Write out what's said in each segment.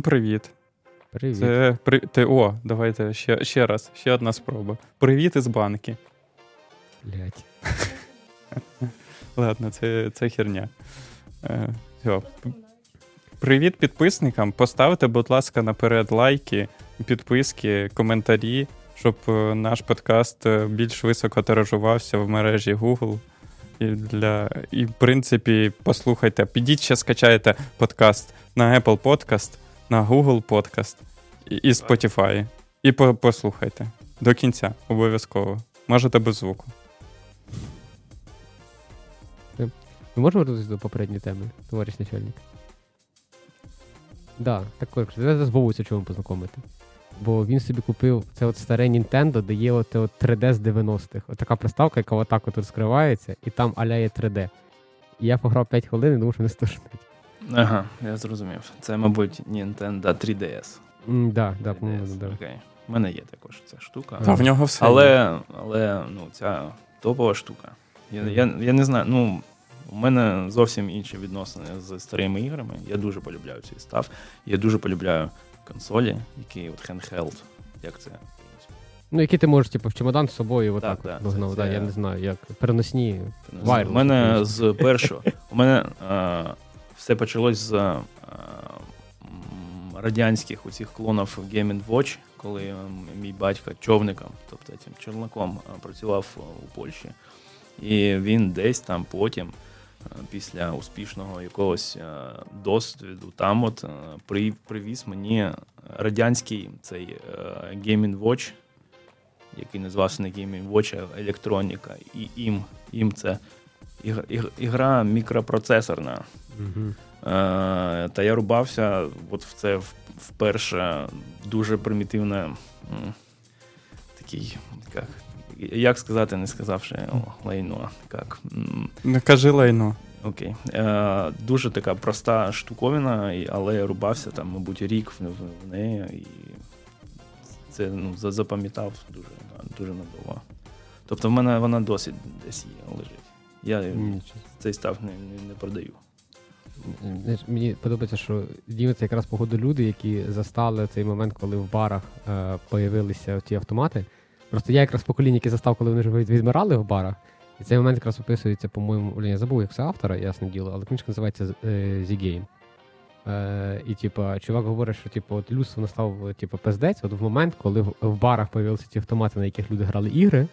Всім привіт. Привіт. Це при... ти... О, давайте ще ще раз, ще одна спроба. Привіт із банки. Блять. Ладно, це це херня. Е, все. Привіт підписникам. Поставте, будь ласка, наперед лайки, підписки, коментарі, щоб е, наш подкаст е, більш високо тиражувався в мережі Google. І, для... І в принципі, послухайте, підіть ще скачайте подкаст на Apple Podcast на Google Podcast і Spotify. І по- послухайте. До кінця, обов'язково. Можете без звуку. Ми можемо вернутися до попередньої теми, товариш начальник? Да, так коротше, давайте з Вовою чому познайомити. Бо він собі купив це от старе Nintendo, де є от, от 3D з 90-х. От така приставка, яка отак от розкривається, і там аляє 3D. І я пограв 5 хвилин і думав, що не стошнить. Ага, я зрозумів. Це, мабуть, Nintendo 3DS. Mm, да, да, 3DS. по-моєму, да. Окей. У мене є також ця штука. Та в нього все. Але, але ну, ця топова штука. Я, я, я не знаю, ну. У мене зовсім інші відносини з старими іграми. Я дуже полюбляю цей став. Я дуже полюбляю консолі, які от handheld, як це. Ну, які ти можеш, типу, в чемодан з собою отак Так, от да, вигнав, це- да, це- я не знаю, як переносні. У мене з першого. У мене е, все почалось з е, радянських усіх клонів Game Watch, коли мій батько човником, тобто цим челноком, е, працював у Польщі. І він десь там потім, е, після успішного якогось досвіду, там от при- привіз мені радянський цей Game Watch, який називався не Game Watch, а електроніка. І їм, їм це іг- іг- ігра мікропроцесорна. Угу. Е, та я рубався от в це вперше дуже примітивне такий, як, як сказати, не сказавши о, лайно. Як, Не кажи лайно. Окей. Е, дуже така проста штуковина, але я рубався там, мабуть, рік в неї, і це ну, запам'ятав дуже, дуже надовго. Тобто в мене вона досі десь є, лежить. Я Нічого. цей став не, не, не продаю. Знаєш, Мені подобається, що діли якраз походу люди, які застали цей момент, коли в барах е, появилися ті автомати. Просто я якраз покоління, яке застав, коли вони вже відмирали в барах. І цей момент якраз описується, по-моєму, я забув, як це автора, ясне діло, але книжка називається е, The Game. Е, і, типа, чувак говорить, що типу, от людство настав типу, пиздець, от в момент, коли в, в барах появилися ті автомати, на яких люди грали ігри.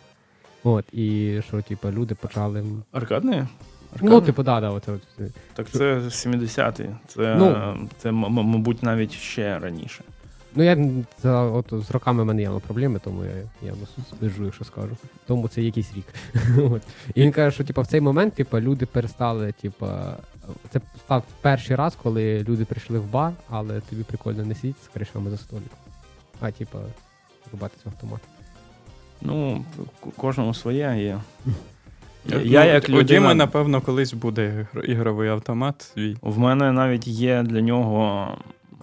От, і що, типу, люди почали. Аркадний? Ну, типу, да, да, от, от, Так це 70-ті. Це, Ну. це м- м- мабуть, навіть ще раніше. Ну, я за, от, з роками в мене є проблеми, тому я явно збежу, якщо скажу. Тому це якийсь рік. От. І він каже, що типу, в цей момент типу, люди перестали, типу, це став перший раз, коли люди прийшли в бар, але тобі прикольно не сидіти з кришами за столиком. А, типу, рубати цей автомат. Ну, кожному своє є. Ну, Я як у Діми, напевно, колись буде ігровий автомат свій. в мене навіть є для нього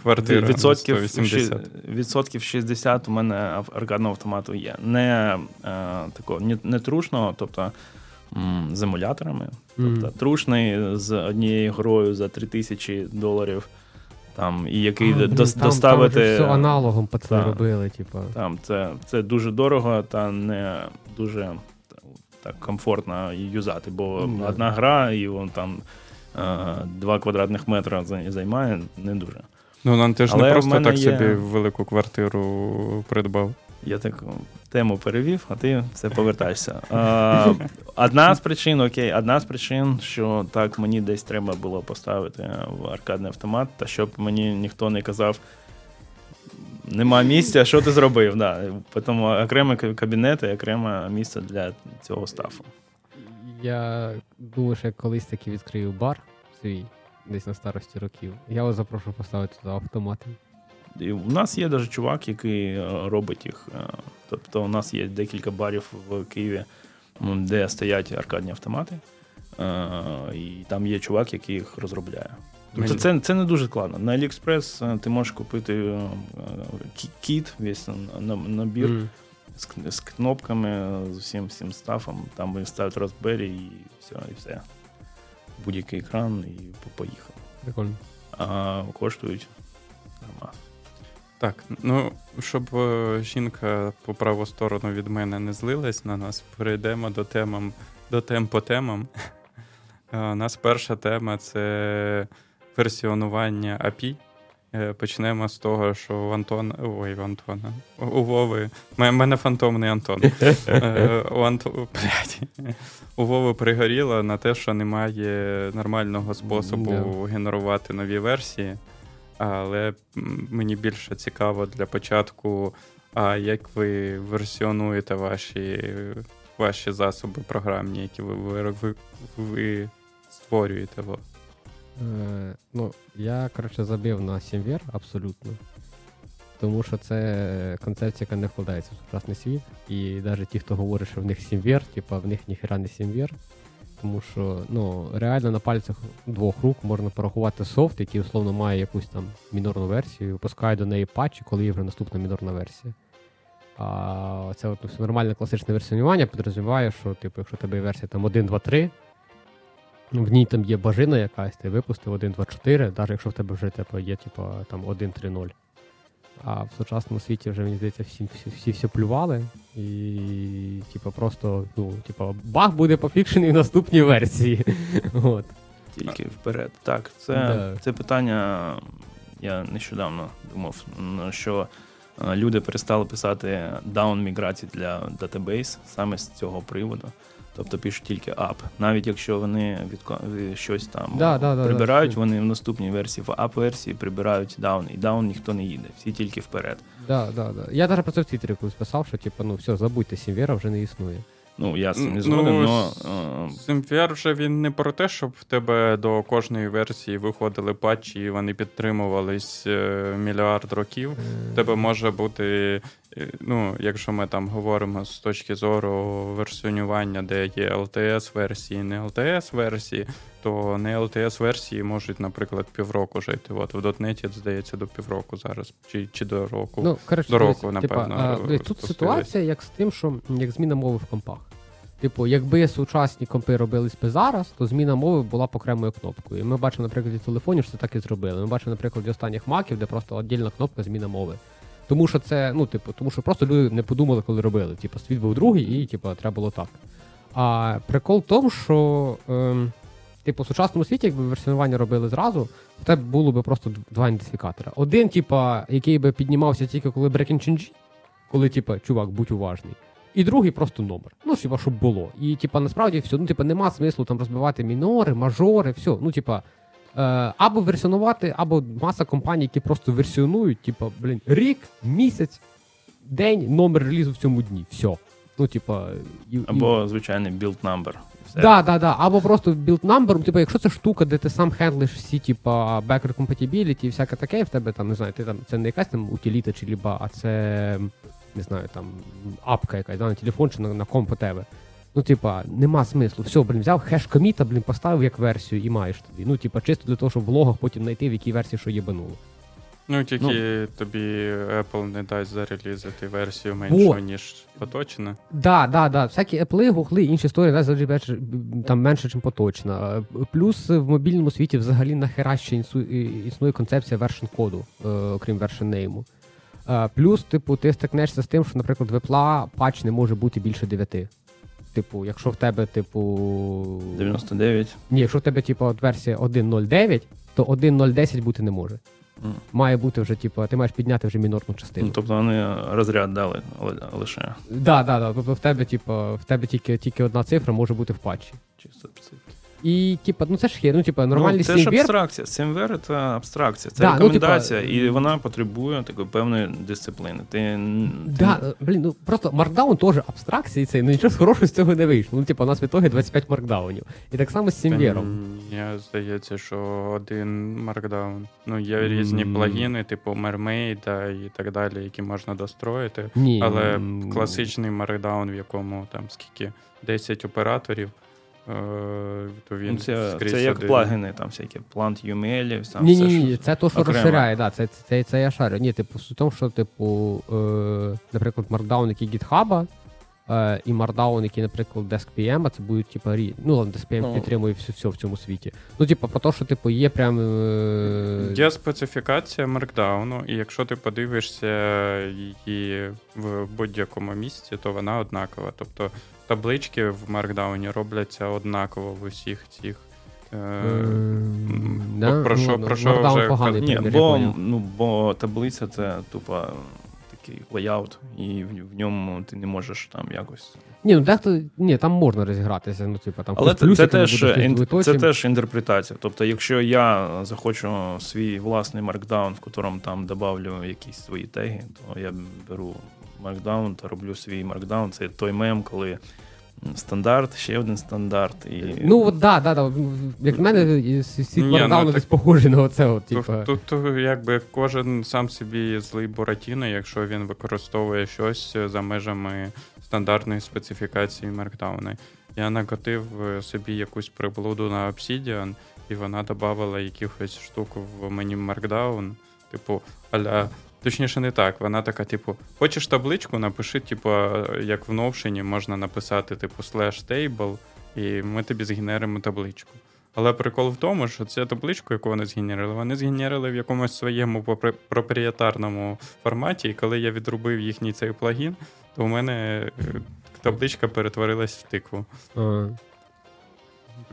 Квартира відсотків, 180. відсотків 60 у мене аркадного автомату є. Не, е, такого, не, не трушного, тобто м, з емуляторами. Тобто трушний з однією грою за 3000 доларів. Там, і який А, дос- там, доставити. Там вже все аналогом пацани Так. робили, типу. Там це, це дуже дорого та не дуже та- так комфортно юзати, бо Ну, одна гра, і вон там е, 2 квадратних метра займає не дуже. Ну, нам ти ж Але не просто так є- собі велику квартиру придбав. Я так тему перевів, а ти все повертаєшся. Е, одна з причин, окей, одна з причин, що так мені десь треба було поставити в аркадний автомат, та щоб мені ніхто не казав. Нема місця, що ти зробив? Да. Тому кабінет і окреме місце для цього стафу. Я думаю, що я колись таки відкрию бар свій, десь на старості років. Я вас запрошу поставити туди автомати. І у нас є навіть чувак, який е, робить їх. е, Тобто, у нас є декілька барів в Києві, де стоять аркадні автомати, е, і там є чувак, який їх розробляє. Тобто це, це не дуже складно. На AliExpress е, ти можеш купити е, кіт, весь на- на- набір Мгм. з, з кнопками, з усім всім стафом. Там вони ставлять Raspberry і все, і все. Будь-який екран і поїхав. Прикольно. А коштують нормально. Так, ну щоб е, жінка по праву сторону від мене не злилась на нас, перейдемо до темам, до тем по темам. У нас перша тема це версіонування API. Е, Почнемо з того, що у Антона. Ой, у Антона. У Вови. У мене фантомний Антон. Е, У Анто... Блядь. У Вови пригоріло на те, що немає нормального способу генерувати нові версії. Але мені більше цікаво для початку, а як ви версіонуєте ваші, ваші засоби програмні, які ви, ви, ви, ви створюєте. Е, ну, я, коротше, забив на SimVer абсолютно. Тому що це концепція, яка не вкладається в сучасний світ. І навіть ті, хто говорить, що в них SimVer, типа в них ніхера не SimVer. Тому що ну, реально на пальцях двох рук можна порахувати софт, який условно має якусь там мінорну версію, випускає до неї патчі, коли є вже наступна мінорна версія. А це от, ну, нормальне класичне версіонування підрозуміває, що типу, якщо тебе є версія там 1, 2, 3, в ній там є бажина якась, ти випустив 1, 2, 4, навіть якщо в тебе вже типу, є типу, там 1, 3, 0. А в сучасному світі вже, мені здається, всі всі, всі все плювали. І, типу, просто, ну, типу, баг буде пофікшений в наступній версії. От. Тільки вперед. Так, це, Да. це питання. Я нещодавно думав, що е, люди перестали писати down міграції для databases саме з цього приводу. Тобто пишуть тільки up. Навіть якщо вони відко- щось там Да, да, да, прибирають, да. вони в наступній версії, в up-версії прибирають down, і down ніхто не їде, всі тільки вперед. Да, да, да. Я навіть про це в Твіттері колись писав, що типу, ну все, забудьте, Сімвера вже не існує. Ну, я не Ну, згоден, але с- SimVer вже він не про те, щоб в тебе до кожної версії виходили патчі, і вони підтримувались е, мільярд років. В тебе може бути, е, ну, якщо ми там говоримо з точки зору версіонування, де є LTS-версії, не LTS-версії, то не LTS-версії можуть, наприклад, півроку жити. От в дотнеті, здається, до півроку зараз, чи, чи до року. Ну, коротше, До дивись, року, типа, напевно, а, тут спустились. ситуація як з тим, що як зміна мови в компах. Типу, якби сучасні компи робились би зараз, то зміна мови була б окремою кнопкою. І ми бачимо, на прикладі телефонів, що це так і зробили. Ми бачимо, на прикладі останніх маків, де просто віддільна кнопка зміна мови. Тому що це, ну, типу, тому що просто люди не подумали, коли робили. Типу, світ був другий, і типу, треба було так. А прикол в тому, що ем, типу, в сучасному світі, якби версіонування робили зразу, в тебе було би просто два ідентифікатора. Один, типа, який би піднімався тільки коли change, коли, типа, чувак, будь уважний. І другий просто номер. Ну, типа, щоб було. І, типа, насправді все, ну, типа, нема смислу там розбивати мінори, мажори, все. Ну, типа, або версіонувати, або маса компаній, які просто версіонують, типа, блін, рік, місяць, день, номер релізу в цьому дні. Все. Ну, типа, і, і- або звичайний build number. Все. Да, да, да. Або просто build number, типу, якщо це штука, де ти сам хендлиш всі, типа, backer compatibility і всяке таке, і в тебе там, не знаю, ти там, це не якась там утиліта чи ліба, а це, не знаю, там, апка якась, да, на телефон чи на, на комп у тебе. Ну, типа, нема смислу. Все, блін, взяв хеш коміта, блін, поставив як версію і маєш тоді. Ну, типа, чисто для того, щоб в логах потім знайти, в якій версії що єбануло. Ну, тільки тобі Apple не дасть зарелізити версію меншу, Во. ніж поточна. Да, да, да. Всякі Apple, гугли, інші історії да, завжди більше, там менше, ніж поточна. Плюс в мобільному світі взагалі нахера ще існує концепція version коду, е, окрім version name. Е, Плюс, типу, ти стикнешся з тим, що, наприклад, в Apple патч не може бути більше 9. Типу, якщо в тебе, типу. 99. Ні, якщо в тебе, типу, от версія 1.0.9, то 1.0.10 бути не може. Mm. Має бути вже, типу, ти маєш підняти вже мінорну частину. Ну, тобто вони розряд дали лише. лише Да, да, да. Тобто в тебе, типу, в тебе тільки, тільки одна цифра може бути в патчі. чисто специфіки. І, типа, ну це ж є, ну, типа, нормальний ну, це ж абстракція. Steamwear — це абстракція, це Да, ну, рекомендація, типа, і вона потребує такої певної дисципліни. Ти, н- ти блін, ну просто маркдаун теж абстракція, і це ну нічого хорошого з цього не вийшло. Ну, типа, у нас в ітогі 25 маркдаунів. І так само з Сімвєром. Я здається, що один маркдаун. Ну, є різні М. плагіни, типу Mermaid і так далі, які можна достроїти. Ні. Але класичний маркдаун, в якому там скільки 10 операторів, то він Ну, це, скрізь це як один. плагіни, там всякі plant UML, там Ні, все ні, ні, це то, що окремо. розширяє, да, це, це, це я шарю. Ні, типу, суть в тому, що, типу, е, наприклад, маркдаун, який гітхаба, е, і маркдаун, який, наприклад, DeskPM, це будуть, типу, рі... ну, ладно, DeskPM Ну. підтримує все, все в цьому світі. Ну, типу, про те, що, типу, є прям. Е... Є специфікація маркдауну, і якщо ти подивишся її в будь-якому місці, то вона однакова. Тобто таблички в маркдауні робляться однаково в усіх цих. е, Ем, да? про що- Ну, про що вже поганий Ні, примір, бо, ну, бо таблиця це тупо такий лейаут, і в, в ньому ти не можеш там якось. Ні, ну дехто, ні, там можна розігратися, ну, типу, там Але хтось це, теж, буде, це теж інтерпретація. Тобто, якщо я захочу свій власний маркдаун, в якому там добавлю якісь свої теги, то я беру маркдаун та роблю свій маркдаун. Це той мем, коли стандарт, ще один стандарт. І... Ну, от, да, да, да. Як в мене світ Ні, ну, десь так- похожий на оце, от, Тут, типу. тут, тут якби кожен сам собі злий Буратіно, якщо він використовує щось за межами стандартної специфікації маркдауна. Я накотив е, собі якусь приблуду на Obsidian, і вона додавала якихось штук в мені Markdown, типу, аля. Точніше, не так. Вона така, типу, хочеш табличку, напиши, типу, як в новшині можна написати, типу, slash table, і ми тобі згенеримо табличку. Але прикол в тому, що цю табличку, яку вони згенерили, вони згенерили в якомусь своєму проприєтарному форматі, і коли я відрубив їхній цей плагін, то у мене е, табличка перетворилась в тикву. А.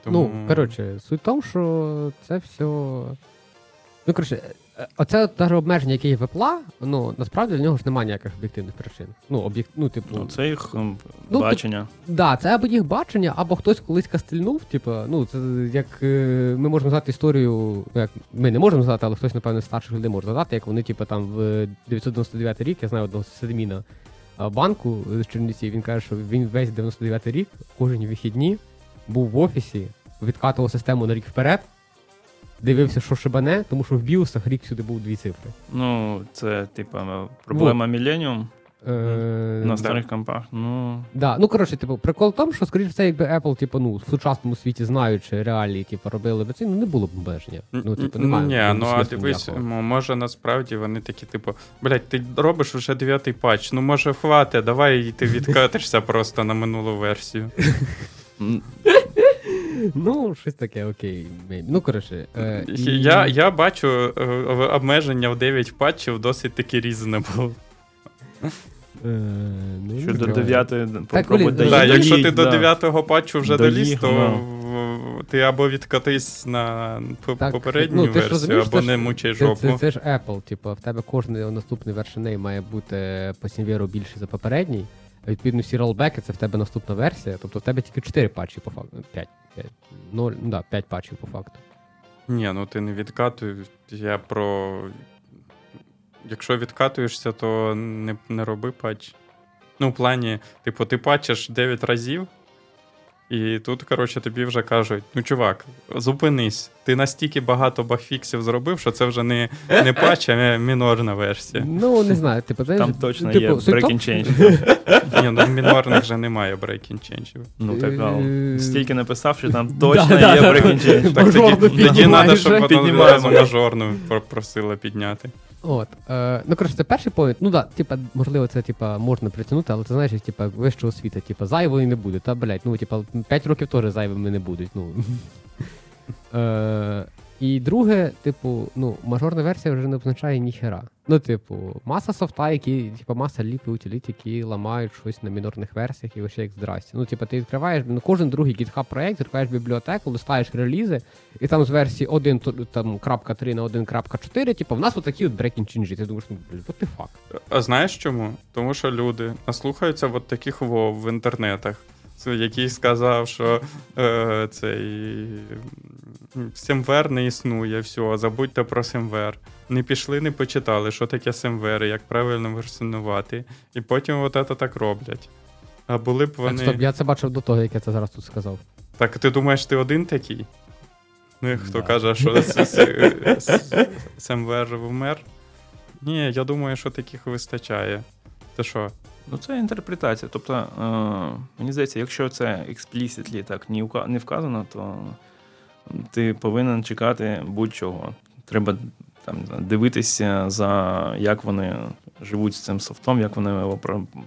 Тому... Ну, коротше, суть в тому, що це все. Ну, коротше, е, оце даже обмеження, яке є в Apple, ну, насправді для нього ж немає ніяких об'єктивних причин. Ну, об'єкт, ну, типу, Ну, це їх Ну, бачення. Да, це або їх бачення, або хтось колись кастильнув. Типу, ну це як е, ми можемо знати історію, як ми не можемо знати, але хтось, напевно, з старших людей може згадати, як вони, типу, там в 999 рік, я знаю одного седміна банку з Чернівців, він каже, що він весь 99 рік, кожен вихідні був в офісі, відкатував систему на рік вперед, дивився, що шибане, тому що в біосах рік сюди був дві цифри. Ну, це, типа, проблема Millennium Е, на да. старих компах. Ну, Да, ну коротше, типу, прикол в тому, що скоріш все, якби Apple, типу, ну, в сучасному світі знаючи реалії, типу, робили б це, ну не було б обмеження. Ну, типу, немає. Ні, ну а дивись, ніякого. може насправді вони такі, типу, блядь, ти робиш вже дев'ятий патч, ну може хвати, давай і ти відкатишся просто на минулу версію. Ну, щось таке, окей. Ну, коротше. Е, і- Я, я бачу е, обмеження в 9 патчів досить таки reasonable. Е, ну, що до 9 блін, попробуй да, якщо ти до 9-го патчу вже доліз, то ти або відкатись на Так, попередню ну, версію, або це не мучай жопу. це, це ж Apple, типу, в тебе кожний наступний вершиней має бути по сімвіру більше за попередній. Відповідно всі ролбеки це в тебе наступна версія. Тобто в тебе тільки 4 патчі по факту. 5. 5. 0, ну да, 5 патчів по факту. Ні, ну ти не відкатуй. Я про. Якщо відкатуєшся, то не, не роби патч. Ну, в плані, типу, ти патчиш 9 разів, і тут, коротше, тобі вже кажуть: ну, чувак, зупинись. Ти настільки багато багфіксів зробив, що це вже не, не патч, а мінорна версія. Ну, не знаю, типу, це Там точно типу, є суть в break тому- and change. Ні, ну мінорних вже немає breaking change'ів. Ну так, стільки написав, що там точно є да, break change. Так тоді, тоді треба, щоб вона мажорну про- просила підняти. От, е, ну коротше, це перший поінт. Ну да, типа, можливо, це типа можна притягнути, але ти знаєш, типа, вищого освіта, типа, зайвої не буде. Та, блядь, ну, типа, 5 років теж зайвими не будуть. Ну. Е, і друге, типу, ну, мажорна версія вже не означає ніхера. Ну, типу, маса софта, які, типу, маса ліпи утиліт, які ламають щось на мінорних версіях і вообще як здрасті. Ну, типу, ти відкриваєш ну, кожен другий GitHub проект, відкриваєш бібліотеку, листаєш релізи, і там з версії 1 то- там, крапка 3 на 1.4, типу, в нас отакі от breaking changes. Ти думаєш, ну, блін, what the fuck? А знаєш чому? Тому що люди наслухаються от таких вов в інтернетах, який сказав, що е, цей Семвер не існує, все, забудьте про Семвер. Не пішли, не почитали, що таке Семвер, як правильно версіонувати. І потім от це так роблять. А були б вони. Так, стоп, я це бачив до того, як я це зараз тут сказав. Так ти думаєш, ти один такий? Ну, хто Да. каже, що Семвер вмер? Ні, я думаю, що таких вистачає. Ти що? Ну, це інтерпретація. Тобто, е, мені здається, якщо це explicitly так не вказано, то ти повинен чекати будь-чого. Треба там, дивитися, за як вони живуть з цим софтом, як вони його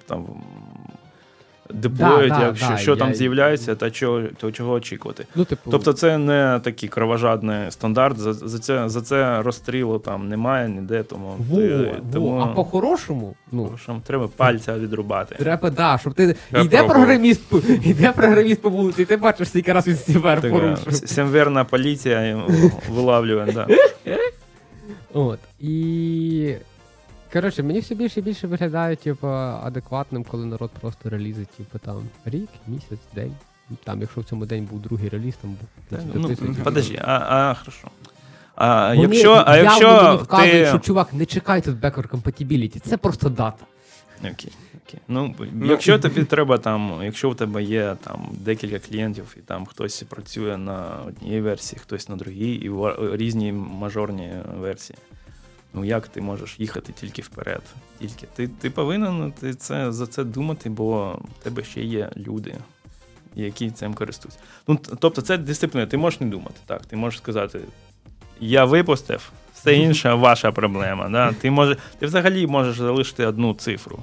там, деплоють, Да, да, що, да, що я- там з'являється, та чого, то чого очікувати. Ну, типу, Тобто, це не такий кровожадний стандарт. За, за, це, за це розстрілу там немає ніде, тому, во, ти- во, тому а по-хорошому, ну, що треба пальця відрубати. треба, да, щоб ти. Я Йде програміст, по- йде програміст по вулиці, і ти бачиш, скільки раз він сівер порушив. Семверна поліція вилавлює, да. От. І. Коротше, мені все більше і більше виглядає, типу, адекватним, коли народ просто релізить, типу, там рік, місяць, день. Там, якщо в цьому день був другий реліз, там був Ну, подожди, а, а хорошо. А Вони якщо, а явно мені якщо вказують, ти... що чувак, не чекай тут backward compatibility, це просто дата. Окей, окей. Ну, якщо тобі треба там, якщо у тебе є там декілька клієнтів, і там хтось працює на одній версії, хтось на другій, і ва- різні мажорні версії. Ну як ти можеш їхати тільки вперед? Тільки ти, ти повинен ти це, за це думати, бо в тебе ще є люди, які цим користуються. Ну, тобто, це дисципліна, ти можеш не думати. Так, ти можеш сказати, я випустив, все інше ваша проблема. Да? Ти, може, ти взагалі можеш залишити одну цифру.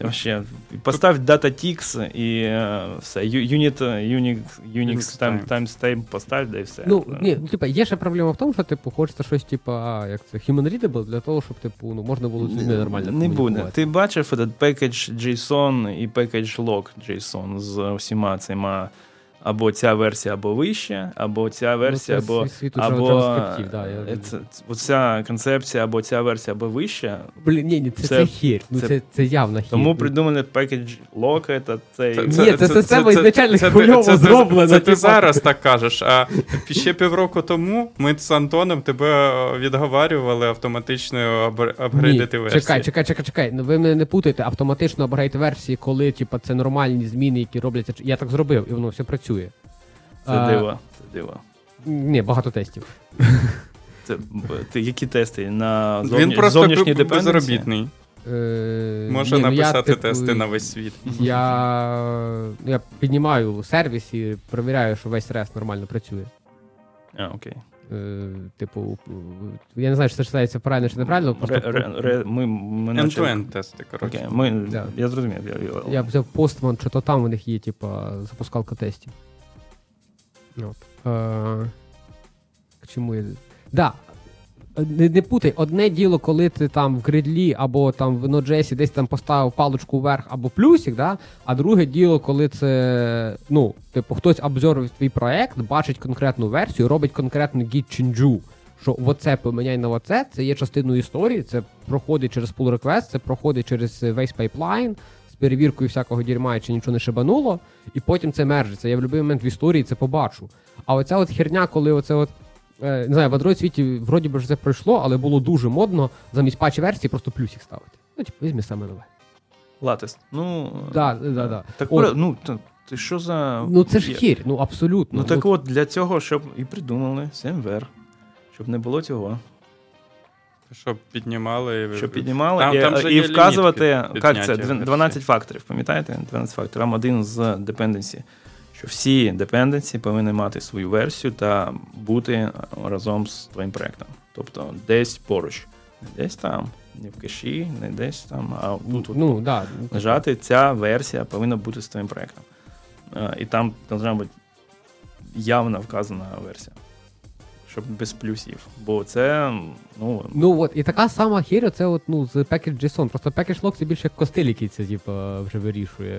Вообще, поставь DataTix і и все. Ю- Unit, Unix, Unix time, timestamp поставь, да і все. Ну, ні, ну, типа, є ще проблема в тому, що, типу, хочеться щось, типа, як це, human readable, для того, щоб, типу, ну, можна було з людьми нормально Не буде. Ти бачив этот package JSON і package log JSON з усіма цими або ця версія, або вища, або ця версія, ну, це або. світ- світ Або да, я... е, це, оця концепція, або ця версія, або вища. Блін, ні, ні, це, це- це, хір, ну, це- це, це явна хір. Тому Ну, придумали package log, це цей. Ні, це система ізначально це, хвильово це, це, зроблена, Це, ти зараз так кажеш. А ще півроку тому ми з Антоном тебе відговарювали автоматичною апгр- апгрейдити Ні, версії. Чекай, чекай, чекай, чекай. Ну ви мене не путайте автоматично апгрейд версії, коли типа, це нормальні зміни, які робляться. Я так зробив, і воно все працює. Це диво. Це диво. Ні, багато тестів. Це, ти, які тести? На Він просто зовнішні б- депенденції? безробітний. Е, Може ні, ну, я, написати типу, тести на весь світ. Я, ну, я піднімаю сервіс і перевіряю, що весь рес нормально працює. А, окей. Е, типу, я не знаю, що це читається правильно чи неправильно. Просто Ре, ре, ми, ми End-to-end тести, коротше. Ми, yeah. Я зрозумів. Я, я, Я взяв постман, чи то там у них є, типа, запускалка тестів. От. Е, к чому я. Да. Не, не путай, одне діло, коли ти там в гридлі або там в Node.js десь там поставив паличку вверх або плюсик, да? а друге діло, коли це, ну, типу, хтось обзорив твій проект, бачить конкретну версію, робить конкретну git чинджу, що оце поміняй на оце, це є частиною історії, це проходить через pull request, це проходить через весь пайплайн, з перевіркою всякого дерьма, чи нічого не шибануло, і потім це мержиться. Я в будь-який момент в історії це побачу. А оця от херня, коли оце от. Е, Не знаю, в Android світі вроді би це пройшло, але було дуже модно замість патч версії просто плюсик ставити. Ну, типу, візьми саме нове. Латест. Ну, Да, да, да. Так, От. ну, ти, що за. Ну це ж хір, ну абсолютно. Ну так от для цього, щоб і придумали SMWare, щоб не було цього. Щоб піднімали. Щоб піднімали Там- і, там і вказувати, як це, підняття 12 факторів, пам'ятаєте? 12 факторів. Там один з dependency. Що всі dependency повинні мати свою версію та бути разом з твоїм проектом. Тобто десь поруч. Не десь там, не в кеші, не десь там, а тут Ну, да. лежати ця версія повинна бути з твоїм проектом. Е, І там повинна бути явно вказана версія. Щоб без плюсів. Бо це, ну, Ну от, і така сама хіра, це от, ну, з Package JSON. Просто Package Lock це більше як костиль, який це типу, вже вирішує.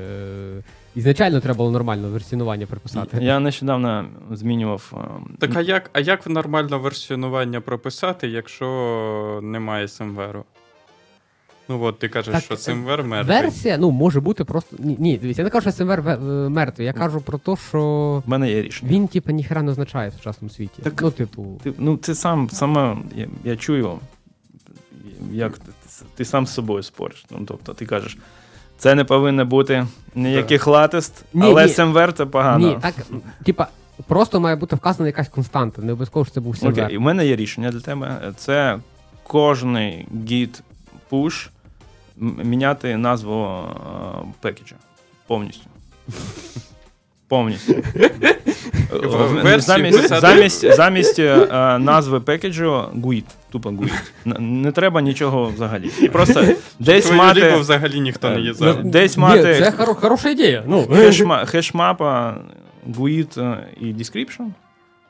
Е, Ізначально треба було нормально версіонування прописати. я нещодавно змінював. е, Так а як, а як нормально версіонування прописати, якщо немає семверу? Ну от ти кажеш, Так, що е, SimWare мертвий. Версія, ну, може бути просто. Ні, ні дивіться, я не кажу, що ве- е, мертвий, я кажу про те, що В мене є рішення. він, типу, ніхера не означає в сучасному світі. Так- Ну, типу. Ти, ну, ти сам сама, я, я чую, як ти, ти сам з собою спориш. Ну, тобто, ти кажеш, це не повинно бути ніяких латист, Ні, але ні. SMWR це погано. Ні, так, типа, просто має бути вказана якась константа, не обов'язково, що це був Окей, сервер. і в мене є рішення для тебе. Це кожний git push м- міняти назву е, пекеджа. Повністю. Повністю. Замість, замість, замість е, назви пекеджу GUID. Тупо GUID. Не треба нічого взагалі. І просто десь Твою мати, ліпу взагалі ніхто не їздив. Е, десь Ні, мати це хоро- хороша ідея. Ну, хешма, хешмапа, GUID е, і description.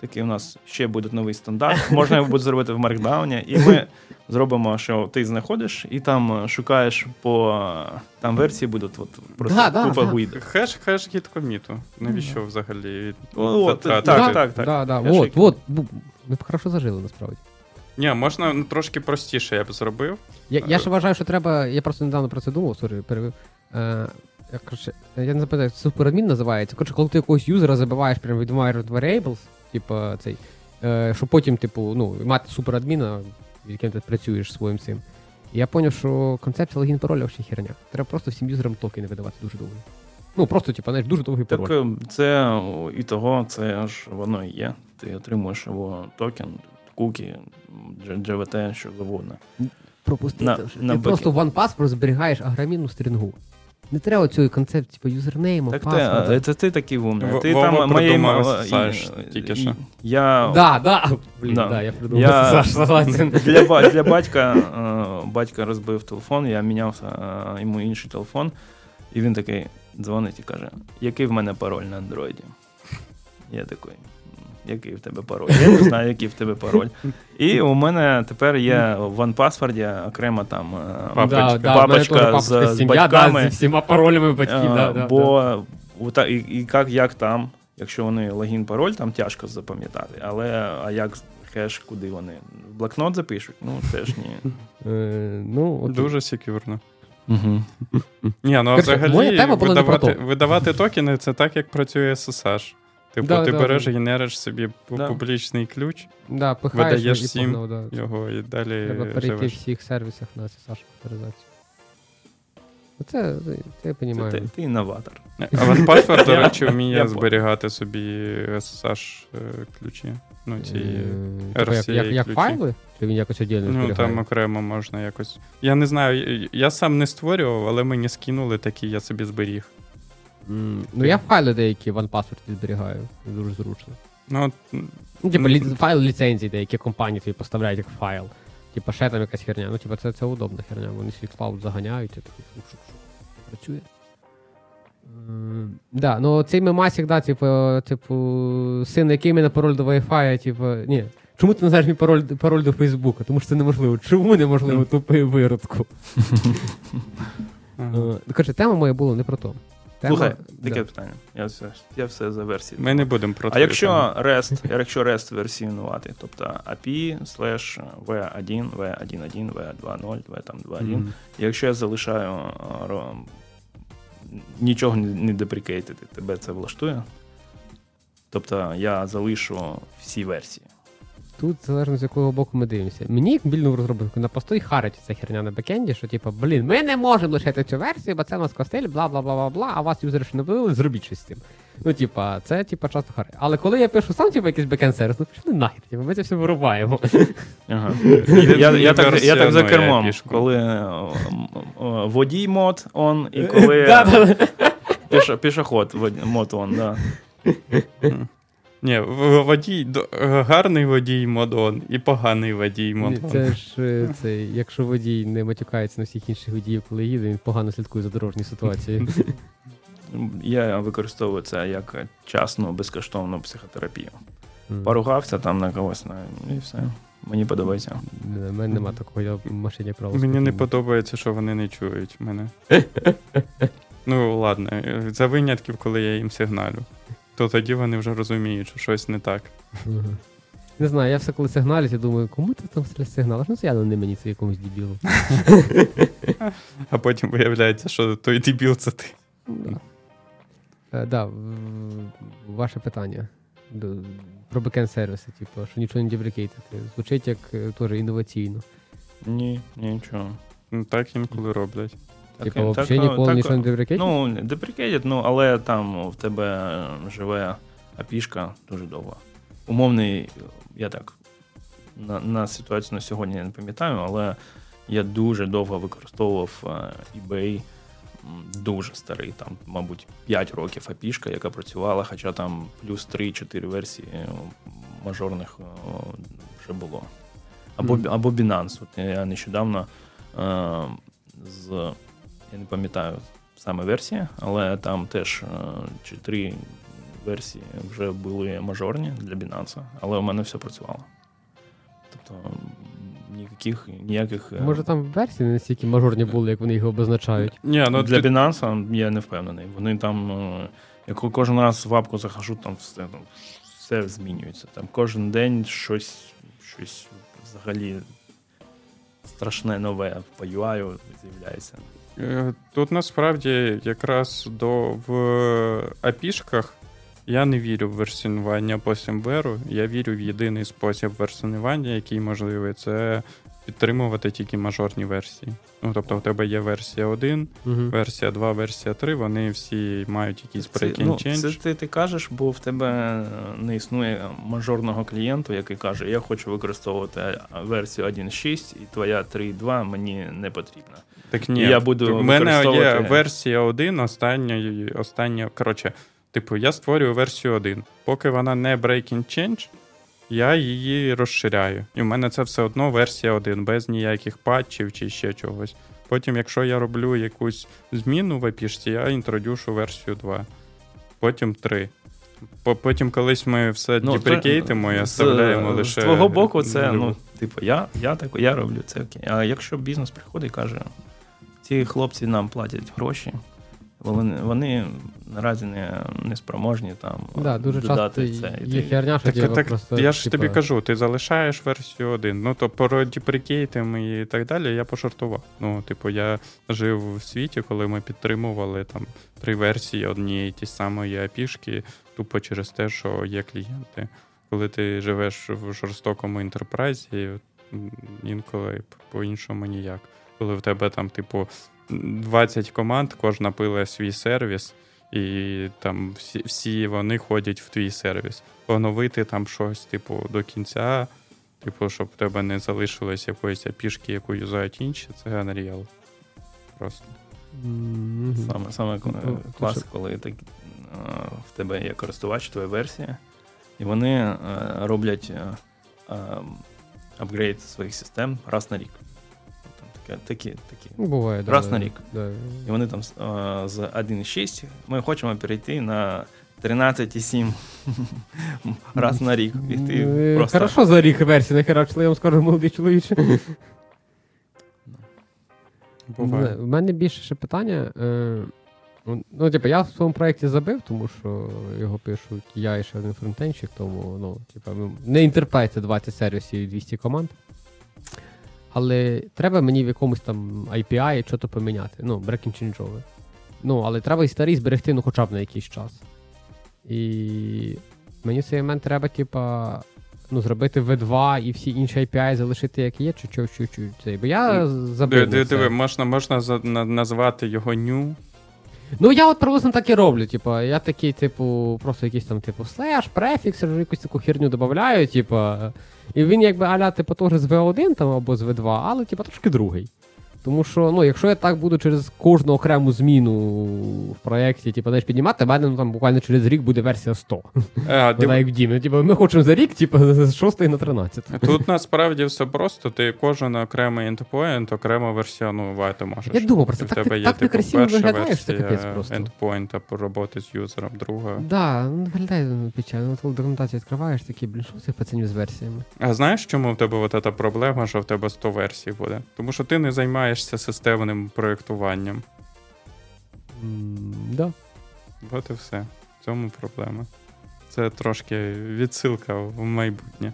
Такий у нас ще буде новий стандарт. Можна його буде зробити в Markdown, і ми зробимо, що ти знаходиш, і там е, шукаєш по е, там версії будуть от, просто Да, да, купа да. GUID. Хеш, хеш гід коміту. Навіщо взагалі О, от, затратити? так, так, так. Да, да. От, от, ми б хорошо зажили насправді. Ні, можна ну, трошки простіше я б зробив. Я, я ще вважаю, що треба. Я просто недавно про це думав, sorry, перевів. Е, я, коротше, я не запитаю, суперадмін називається. Коротше, коли ти якогось юзера забиваєш прямо в environment variables, типу цей, е, щоб потім, типу, ну, мати суперадміна, яким ти працюєш своїм цим. І я зрозумів, що концепція логін пароля ще херня. Треба просто всім юзерам токени видавати дуже довго. Ну, просто, типу, знаєш, дуже довгий Так пароль. Так це і того, це ж воно і є. Ти отримуєш його токен, куки, JVT, що завгодно. Пропустити на- ти бекі- просто в OnePassword зберігаєш аграмінну стрінгу. Не треба цієї концепції, типу, юзернейму, Так паспорта. ти, це ти такий умний. В- Ти Вова там моєї придумав ма- SSH і- тільки що. Я Да, да. Блін, Да. да, я придумав. Я- Саш, согласен. для, для батька е, батька розбив телефон, я міняв е, йому інший телефон, і він такий дзвонить і каже: який в мене пароль на андроїді? Я такий. «М, Який в тебе пароль? Я не знаю, який в тебе пароль. І у мене тепер є в OnePassword окремо там е, Папочка. Да, да, в мене папочка папочка з, з сім'я, батьками. Да, зі всіма паролями батьків. Е, Да, да, бо у та- і, і як, як там, якщо вони логін пароль, там тяжко запам'ятати. Але а як хеш, куди вони? В блокнот запишуть? Ну, теж ні. Е, ну, от, Дуже секюрно. Угу. Ні, ну взагалі видавати, видавати токени це так, як працює SSH. Типу, Да, ти да, береш, да. генериш собі Да. публічний ключ, да, пихаєш видаєш і всім погнав, да. його і далі Треба перейти в всіх сервісах на SSH авторизацію. Ну, Це, це я розумію. Ти, ти інноватор. А OnePassword, до речі, вміє зберігати собі SSH е, ключі. Ну, ці... Типу, як, RSA як, як файли? Чи він якось віддільно Ну, там окремо можна якось. Я не знаю, я сам не створював, але мені скинули такі, я собі зберіг. М, Ну, я файли деякі в 1Password зберігаю. Дуже зручно. Ну, Ну, типу, Ну, лі... файл ліцензії, деякі компанії тобі поставляють як файл. Типу, ще там якась херня. Ну, типу, це, це удобна херня. Вони свій cloud заганяють і такий шук-шук-шук. Працює. М, Да, ну цей мемасик, да, типу, типу, син, який мене пароль до Wi-Fi, типу, ні. Чому ти називаєш мій пароль, пароль до Фейсбука? Тому що це неможливо. Чому неможливо тупий виродку? ага. Е, Коротше, тема моя була не про то. Тема, Слухай, таке да. питання. Я все, я все за версією. Ми не будемо про А якщо. REST, якщо REST версіонувати, тобто API slash V1, V11, V20, V там 2.1, Мгм. якщо я залишаю нічого не, не деприкейтити, тебе це влаштує? Тобто я залишу всі версії. Тут залежно з якого боку ми дивимося. Мені, як більному розробнику, на постой харить ця херня на бекенді, що типу, блін, ми не можемо лишити цю версію, бо це у нас костель, бла бла бла бла бла, а вас юзери ще не вивели, зробіть щось з цим. Ну, типа, це типа часто харить. Але коли я пишу сам, типу, якийсь бекенд сервіс, ну пішли нахер, типу, ми це все вирубаємо. Ага. Я, я, так, я так за кермом, коли водій mode on, і коли пішоход mode on, да. Ні, водій, гарний водій mode on і поганий водій mode on. Це ж е, цей, якщо водій не матюкається на всіх інших водіїв, коли їде, він погано слідкує за дорожньою ситуацією. Я використовую це як частну безкоштовну психотерапію. Поругався там на когось, на, і все. Мені подобається. У мене нема такого, я в машині право. Мені не подобається, що вони не чують мене. ну, ладно, за винятків, коли я їм сигналю. То тоді вони вже розуміють, що щось не так. Мгм. Не знаю, я все коли сигналюсь, я думаю, кому ти там сигналиш? Ну це явно не мені, це якомусь дебілу. А потім виявляється, що той дебіл це ти. Да. Е, да, ваше питання про бекенд сервіси, типу, що нічого не деприкейтити. Звучить як е, теж інноваційно. Ні, нічого. Ну, Так інколи роблять. Типу, взагалі ніколи нічого не деприкейтить? Ну, деприкейтять, ну, але там в тебе живе апішка дуже довго. Умовний, я так на, на ситуацію на сьогодні не пам'ятаю, але я дуже довго використовував е, eBay, дуже старий, там, мабуть, 5 років апішка, яка працювала, хоча там плюс 3-4 версії е, мажорних е, вже було. Або, Мгм. або Binance. От я нещодавно е, з я не пам'ятаю саме версії, але там теж е, чи три версії вже були мажорні для Binance, але у мене все працювало. Тобто ніяких, ніяких е, Може там версії не настільки мажорні були, як вони їх обозначають. Ні, ну для ти- Binance я не впевнений. Вони там, е, як кожен раз в апку захожу, там все, там все змінюється. Там кожен день щось, щось взагалі страшне нове по UI з'являється. Е, Тут насправді якраз до в апішках я не вірю в версіонування по Сімверу. Я вірю в єдиний спосіб версіонування, який можливий, це підтримувати тільки мажорні версії. Ну, тобто, в тебе є версія 1, Угу. версія 2, версія 3, вони всі мають якийсь Це, break ну, change. це ти, ти кажеш, бо в тебе не існує мажорного клієнту, який каже: Я хочу використовувати версію 1.6, і твоя 3.2 мені не потрібна. Так ні, Я буду в мене є версія 1, остання, остання. Коротше, типу, я створюю версію 1. Поки вона не breaking change, я її розширяю. І в мене це все одно версія 1, без ніяких патчів чи ще чогось. Потім, якщо я роблю якусь зміну в апішці, я інтродюшу версію 2, потім 3. Потім колись ми все Ну, деприкейтимо і з- оставляємо лише. З твого боку, це, ну, типу, я, я так, я роблю це окей. А якщо бізнес приходить і каже, ці хлопці нам платять гроші, вони, вони наразі не, не спроможні там Да, дуже додати часто це. Є ти- херня, що Так, типу, так просто, я ж типа, тобі кажу, ти залишаєш версію 1. Ну, то про деприкейтами і так далі я пошортував. Ну, типу, я жив в світі, коли ми підтримували там три версії однієї ті самої апішки, тупо через те, що є клієнти. Коли ти живеш в жорстокому інтерпрайзі, інколи по-іншому ніяк. Коли в тебе там, типу, 20 команд, кожна пиле свій сервіс, і там всі, всі вони ходять в твій сервіс. Поновити там щось, типу, до кінця, типу, щоб в тебе не залишилось якоїсь апішки, яку юзають інші, це Unreal. Просто. Саме, саме Ну, клас, коли так, в тебе є користувач, твоя версія, і вони е, роблять е, е, апгрейд своїх систем раз на рік. Такі, такі. Ну, буває, Раз да, на рік. Да. І вони там з 1.6 ми хочемо перейти на 13.7 раз на рік. І ти Е, просто Хорошо за рік версії нахерачили, я вам скажу, молодий чоловіче. Буває. У мене більше ще питання. Е, ну, типу, я в своєму проєкті забив, тому що його пишуть я і ще один фронтенщик, тому ну, типу, не інтерпрейте 20 сервісів і 200 команд. Але треба мені в якомусь там API щось поміняти. Ну, breaking change'ове. Ну, але треба і старий зберегти, ну, хоча б на якийсь час. І мені в цей момент треба, типа, ну, зробити V2 і всі інші API залишити як є, чи що, що, що, це. Бо я забив. Диви, диви, можна, можна за- на- назвати його new. Ну, я от приблизно так і роблю. Типу, я такий, типу, просто якийсь там, типу, слеш, префікс, якусь таку херню додаю, типу. І він якби аля, типу, теж з V1 там або з V2, але типу, трошки другий. Тому що, ну, якщо я так буду через кожну окрему зміну в проєкті, типу, знаєш, піднімати, в мене ну, там буквально через рік буде версія 100. А, див- Вона як в Дімі. Типу, ми хочемо за рік, типу, з 6 на 13. Тут насправді все просто. Ти кожен окремий endpoint окремо версіонувати можеш. Я думав про це. Так, тебе ти- є, так типу, перша виглядає, це капець просто. endpoint або роботи з юзером, друга. Да, ну виглядає ну, печально. Ну, коли документацію відкриваєш, такий, блін, що цих пацанів з версіями? А знаєш, чому в тебе от ця проблема, що в тебе 100 версій буде? Тому що ти не займаєшся системним проєктуванням. М, Да. От і все. В цьому проблема. Це трошки відсилка в майбутнє.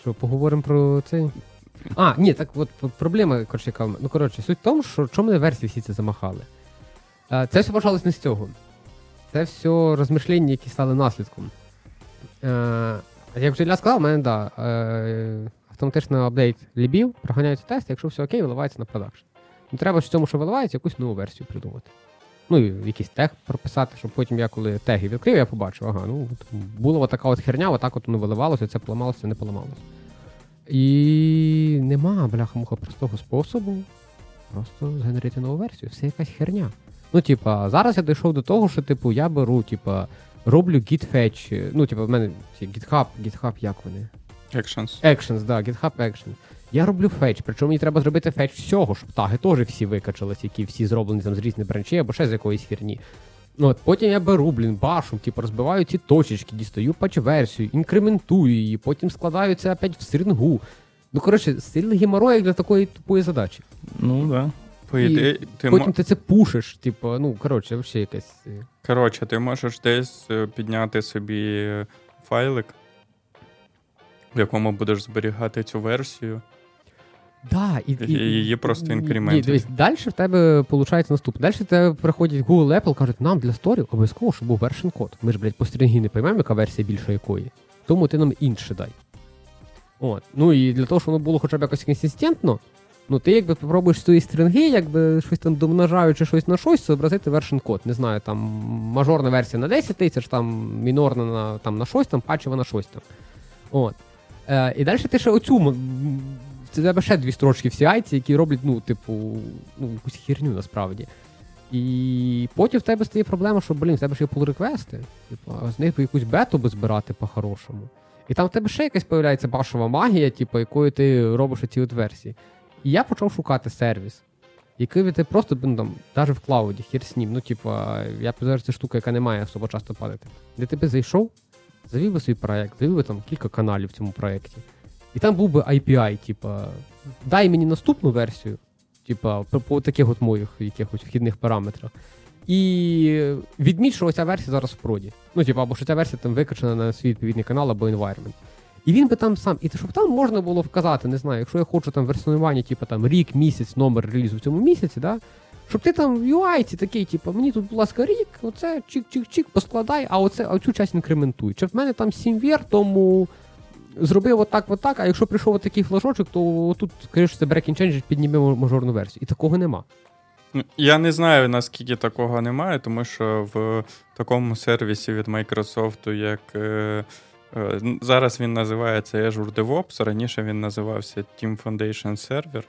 Що, поговоримо про цей. А, ні, так от проблема, коротше, яка. Ну, коротше, суть в тому, що чому мене версії всі це замахали. Е, Це все почалось не з цього. Це все розмишлення, які стали наслідком. Е, Як вже Ілля сказав, у мене да, е, автоматично апдейт лібів, проганяються тести, якщо все окей, виливається на продакшн. Ну, треба ж в цьому, що виливається, якусь нову версію придумати. Ну, і якийсь тег прописати, щоб потім я, коли теги відкрив, я побачив, ага, ну от була така от херня, отак от воно виливалося, це поламалося, не поламалося. І нема, бляха-муха, простого способу просто згенерити нову версію. Все якась херня. Ну, типа, зараз я дійшов до того, що, типу, я беру, типа, роблю git fetch, ну, типу, в мене GitHub, GitHub, як вони? Actions. Actions, да, GitHub Actions. Я роблю фетч, причому мені треба зробити фетч всього, щоб таги теж всі викачались, які всі зроблені там з різних бранчей або ще з якоїсь херні. Ну, от, потім я беру, блін, башу, типу, розбиваю ці точечки, дістаю патч-версію, інкрементую її, потім складаю це опять в стрингу. Ну, коротше, сильний геморрой як для такої тупої задачі. Ну, да. По ти потім мо... ти це пушиш, типу, ну, коротше, взагалі якась. е, Коротше, ти можеш десь е, підняти собі файлик, в якому будеш зберігати цю версію. Да, і, І її просто Ні, дивись, далі в тебе виходить наступне. Далі в тебе приходять Google Apple, кажуть, нам для сторі обов'язково, щоб був вершин код. Ми ж, блядь, по стрінгі не поймемо, яка версія більше якої. Тому ти нам інше дай. От. Ну і для того, щоб воно було хоча б якось консистентно, ну ти якби попробуєш з цієї стрінги, якби щось там домножаючи щось на щось, зобразити вершин код. Не знаю, там мажорна версія на 10 тисяч, там мінорна на, там, на щось, там патчева на щось там. От. Е, і далі ти ще оцю це тебе ще дві строчки в CI, які роблять, ну, типу, ну, якусь херню насправді. І потім в тебе стає проблема, що, блін, в тебе ж є pull-реквести, типу, а з них якусь бету би збирати по-хорошому. І там в тебе ще якась появляється башова магія, типу, якою ти робиш ці от версії. І я почав шукати сервіс, який ти просто, ну, там, навіть в клауді, хер з ним, ну, типу, я зараз це штука, яка не має особо часто падати. Де ти би зайшов, завів би свій проект, завів би там кілька каналів в цьому проєкті. І там був би API, типа, дай мені наступну версію, типа, по, таких от моїх якихось вхідних параметрах. І відміть, що ця версія зараз в проді. Ну, типа, або що ця версія там викачана на свій відповідний канал або environment. І він би там сам, і щоб там можна було вказати, не знаю, якщо я хочу там версіонування, типу там рік, місяць, номер релізу в цьому місяці, да, щоб ти там в UI такий, типу, мені тут, будь ласка, рік, оце чик-чик-чик, поскладай, а оце, а оцю часть інкрементуй. Чи в мене там сімвер, тому зробив отак, отак, а якщо прийшов отакий флажочок, то тут, скоріше, це breaking change підніме мажорну версію. І такого нема. Я не знаю, наскільки такого немає, тому що в такому сервісі від Microsoft, як е, е, зараз він називається Azure DevOps, раніше він називався Team Foundation Server.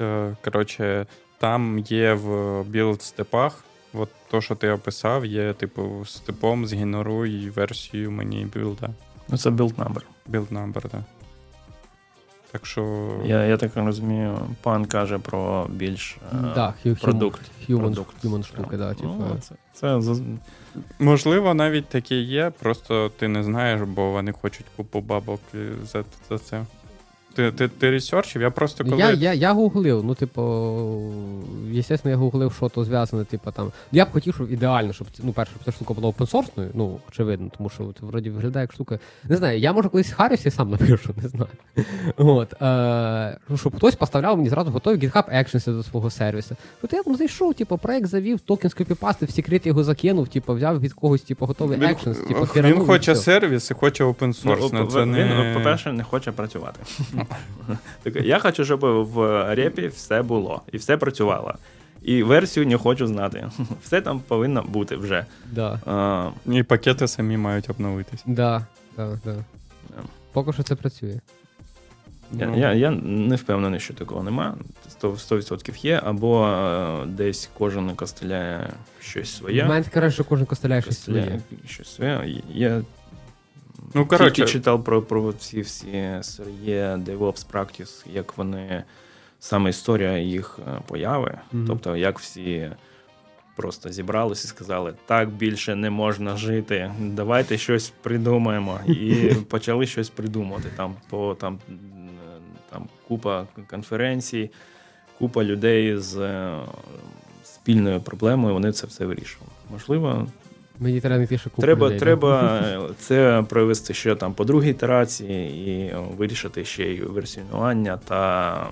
Е, коротше, там є в build step-ах. От то, що ти описав, є, типу, step-ом згенеруй версію мені build-а. Ну, це build number. Build number, так. Так що. Я, я так розумію, пан каже про більш е, да, hu- продукт. Human, продукт. human штуки, да, типу. Ну, це, це Можливо, навіть таке є, просто ти не знаєш, бо вони хочуть купу бабок е, за, за це. Ти, ти, ти ресерчив? Я просто коли. Я, я, я гуглив, ну, типу, естественно, я гуглив, що то зв'язане, типу, там. Я б хотів, щоб ідеально, щоб ну, перше, щоб ця штука була опенсорсною, ну, очевидно, тому що от, вроді виглядає як штука. Не знаю, я може колись Харріс і сам напишу, не знаю. От, е, ну, щоб хтось поставляв мені зразу готові GitHub Actions до свого сервісу. От я там зайшов, типу, проект завів, токен скопіпастив, в секрет його закинув, типу, взяв від когось, типу, готовий Він, Actions, типу, він хоче сервіс і хоче Ну, опенсорс. по- це він, не... по-перше, не хоче працювати. Так, я хочу, щоб в репі все було і все працювало. І версію не хочу знати. Все там повинно бути вже. Да, А, І пакети самі мають обновитись. да, да, да. Поки що це працює. я, Ну, я, я не впевнений, що такого нема. 100%, 100% є, або е, десь кожен костеляє щось своє. Мене таке, що кожен костеляє щось своє. Щось своє. Я Ну, коротше, читав про, про ці всі SRE, DevOps Practice, як вони саме історія їх е, появи. Мгм. Тобто, як всі просто зібралися і сказали, так більше не можна жити, давайте щось придумаємо. І почали щось придумати. Там по там, там купа конференцій, купа людей з е, спільною проблемою, вони це все вирішували. Можливо, Мені треба знайти, що купу Треба, людей, треба це провести ще там по другій ітерації і вирішити ще й версіонування та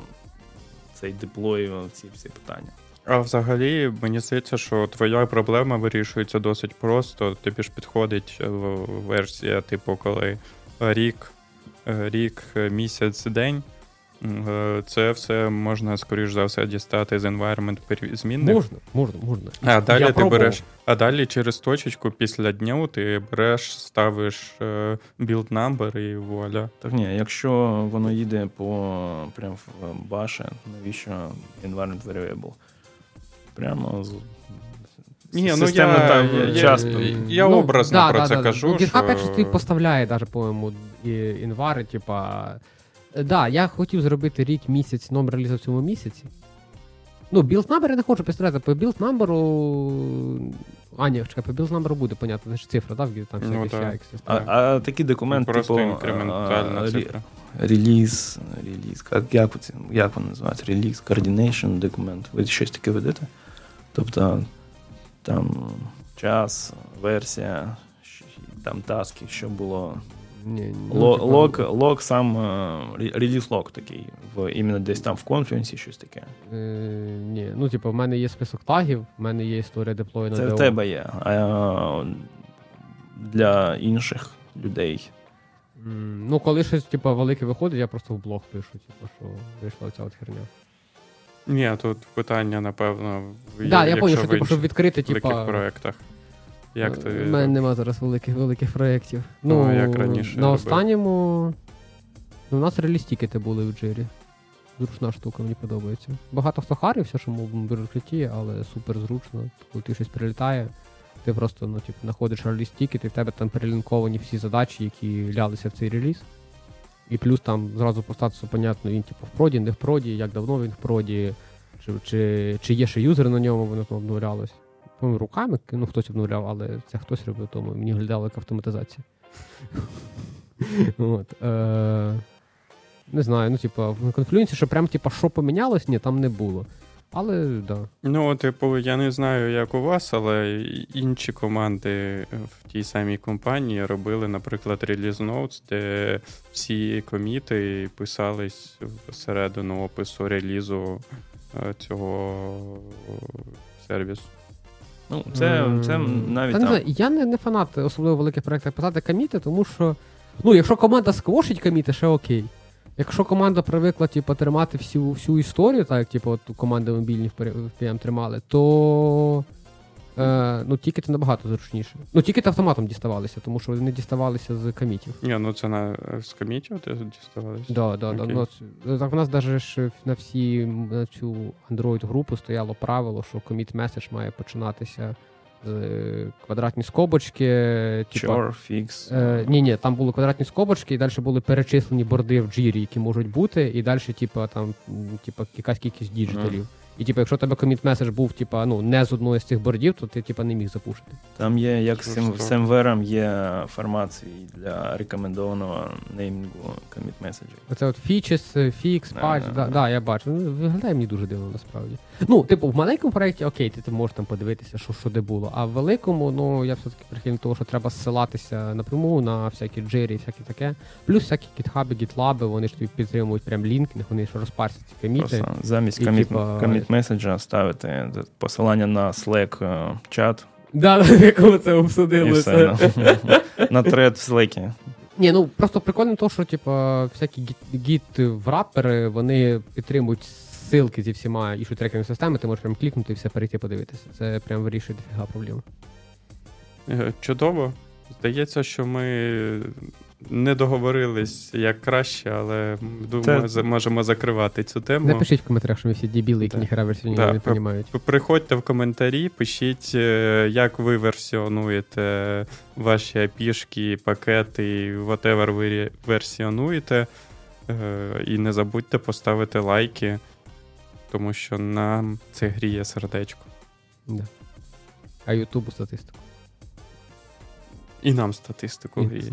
цей деплой, ці всі питання. А взагалі, мені здається, що твоя проблема вирішується досить просто. Тобі ж підходить е, версія, типу, коли рік, е, рік, е, місяць, день. Е, Це все можна, скоріш за все, дістати з environment змінних. Можна, можна, можна. А далі Я ти пробував. береш. А далі через точечку після дню ти береш, ставиш е, build number і вуаля. Так ні, якщо воно їде по прям в баше, навіщо environment variable? Прямо з Ні, ну я- там я- я- часто. я образно про це кажу, Ну, GitHub що- якщо тобі поставляє навіть, по-моєму, інвари, типа. Да, я хотів зробити рік місяць номер релізу в цьому місяці. Ну, білд number я не хочу підставляти. По білд number... А, ні, чекай, по білд number буде, понятно, це ж цифра, да, в там Ну, всякі так. CX А, а такий документ, Просто типу, інкрементальна а, цифра. Реліз, реліз, як, як, це- як воно називається? Реліз, coordination документ. Ви щось таке ведете? Тобто там час, версія, там таски, що було. Ні, ні, Ло- типа, Лог, лог сам е, реліз лог такий, в, іменно десь там в конференсі щось таке. Е, ні, ну, типу, в мене є список тагів, в мене є історія деплою на Це в тебе є. А для інших людей. М, Ну, коли щось, типу, велике виходить, я просто в блог пишу, типу, що вийшла ця от херня. Ні, тут питання, напевно, в да, я якщо поняв, що типу, щоб інших відкрити, великих типу. проєктах. Як ти. У мене нема зараз великих великих проєктів. Ну, Ну, як раніше на останньому. Ну, у нас релістікети були в джирі. Зручна штука, мені подобається. Багато хто харився, що мов бюрократія, але супер зручно. Коли ти щось прилітає, ти просто ну, типу, знаходиш реліз-тікет, і в тебе там перелінковані всі задачі, які лялися в цей реліз. І плюс там зразу по статусу, понятно, він типу в проді, не в проді, як давно він в проді, чи, чи, чи є ще юзер на ньому, воно там обновлялось. По-моєму, руками ну, хтось обновляв, але це хтось робив, тому мені глядала як автоматизація. От, е, не знаю, ну, типа, в конфлюенсі, що прям, типа, що помінялось, ні, там не було. Але, да. Ну, типу, я не знаю, як у вас, але інші команди в тій самій компанії робили, наприклад, реліз Notes, де всі коміти писались всередину опису релізу е, цього сервісу. Ну, це, це навіть Та не я не, не фанат особливо великих проєктів писати коміти, тому що, ну, якщо команда сквошить коміти, ще окей. Якщо команда привикла типу, тримати всю, всю історію, так як типу, от команди мобільні в пер- тримали, то е, ну, тікети набагато зручніше. Ну, тікети автоматом діставалися, тому що вони не діставалися з комітів. Ні, ну це на з комітів ти діставалися? Да, да, да. Окей. Ну, так в нас навіть ж на всі на цю Android групу стояло правило, що commit message має починатися з е, квадратні скобочки. Типа, fix. Е, ні, ні, там були квадратні скобочки, і далі були перечислені борди в джірі, які можуть бути, і далі, типа, там, типа, якась кількість діджиталів. І типу, якщо у тебе коміт меседж був, типа, ну, не з одної з цих бордів, то ти типа не міг запушити. Там є, як з цим, з є формації для рекомендованого неймінгу commit меседжів. Оце от фічес, фікс, Да, патч, да, да, я бачу. Ну, виглядає мені дуже дивно насправді. Ну, типу, в маленькому проєкті, окей, ти, ти можеш там подивитися, що, що де було. А в великому, ну я все-таки прихильний того, що треба ссилатися напряму на всякі джирі і всяке таке. Плюс всякі гітхаби, гітлаби, вони ж тобі підтримують прям лінкінг, вони ж розпарсять ці коміти. Просто замість і, commit, типа, меседжа ставити посилання на Slack е, чат Да, на якому це і обсудили. все. На, на тред в Slack. Ні, ну просто прикольно то, що типа всякі гіт, гіт врапери, вони підтримують ссылки зі всіма ішу трекерними системи, ти можеш прям клікнути і все перейти подивитися. Це прям вирішує дофіга проблем. Е, Чудово. Здається, що ми не договорились як краще, але думаю, Це- можемо закривати цю тему. Напишіть в коментарях, що ми всі дебіли, які ніхера версію Да, не розуміють. Приходьте в коментарі, пишіть, е, як ви версіонуєте ваші апішки, пакети, whatever ви версіонуєте. Е, І не забудьте поставити лайки, тому що нам це гріє сердечко. Да. А Ютубу статистику. І нам статистику гріє.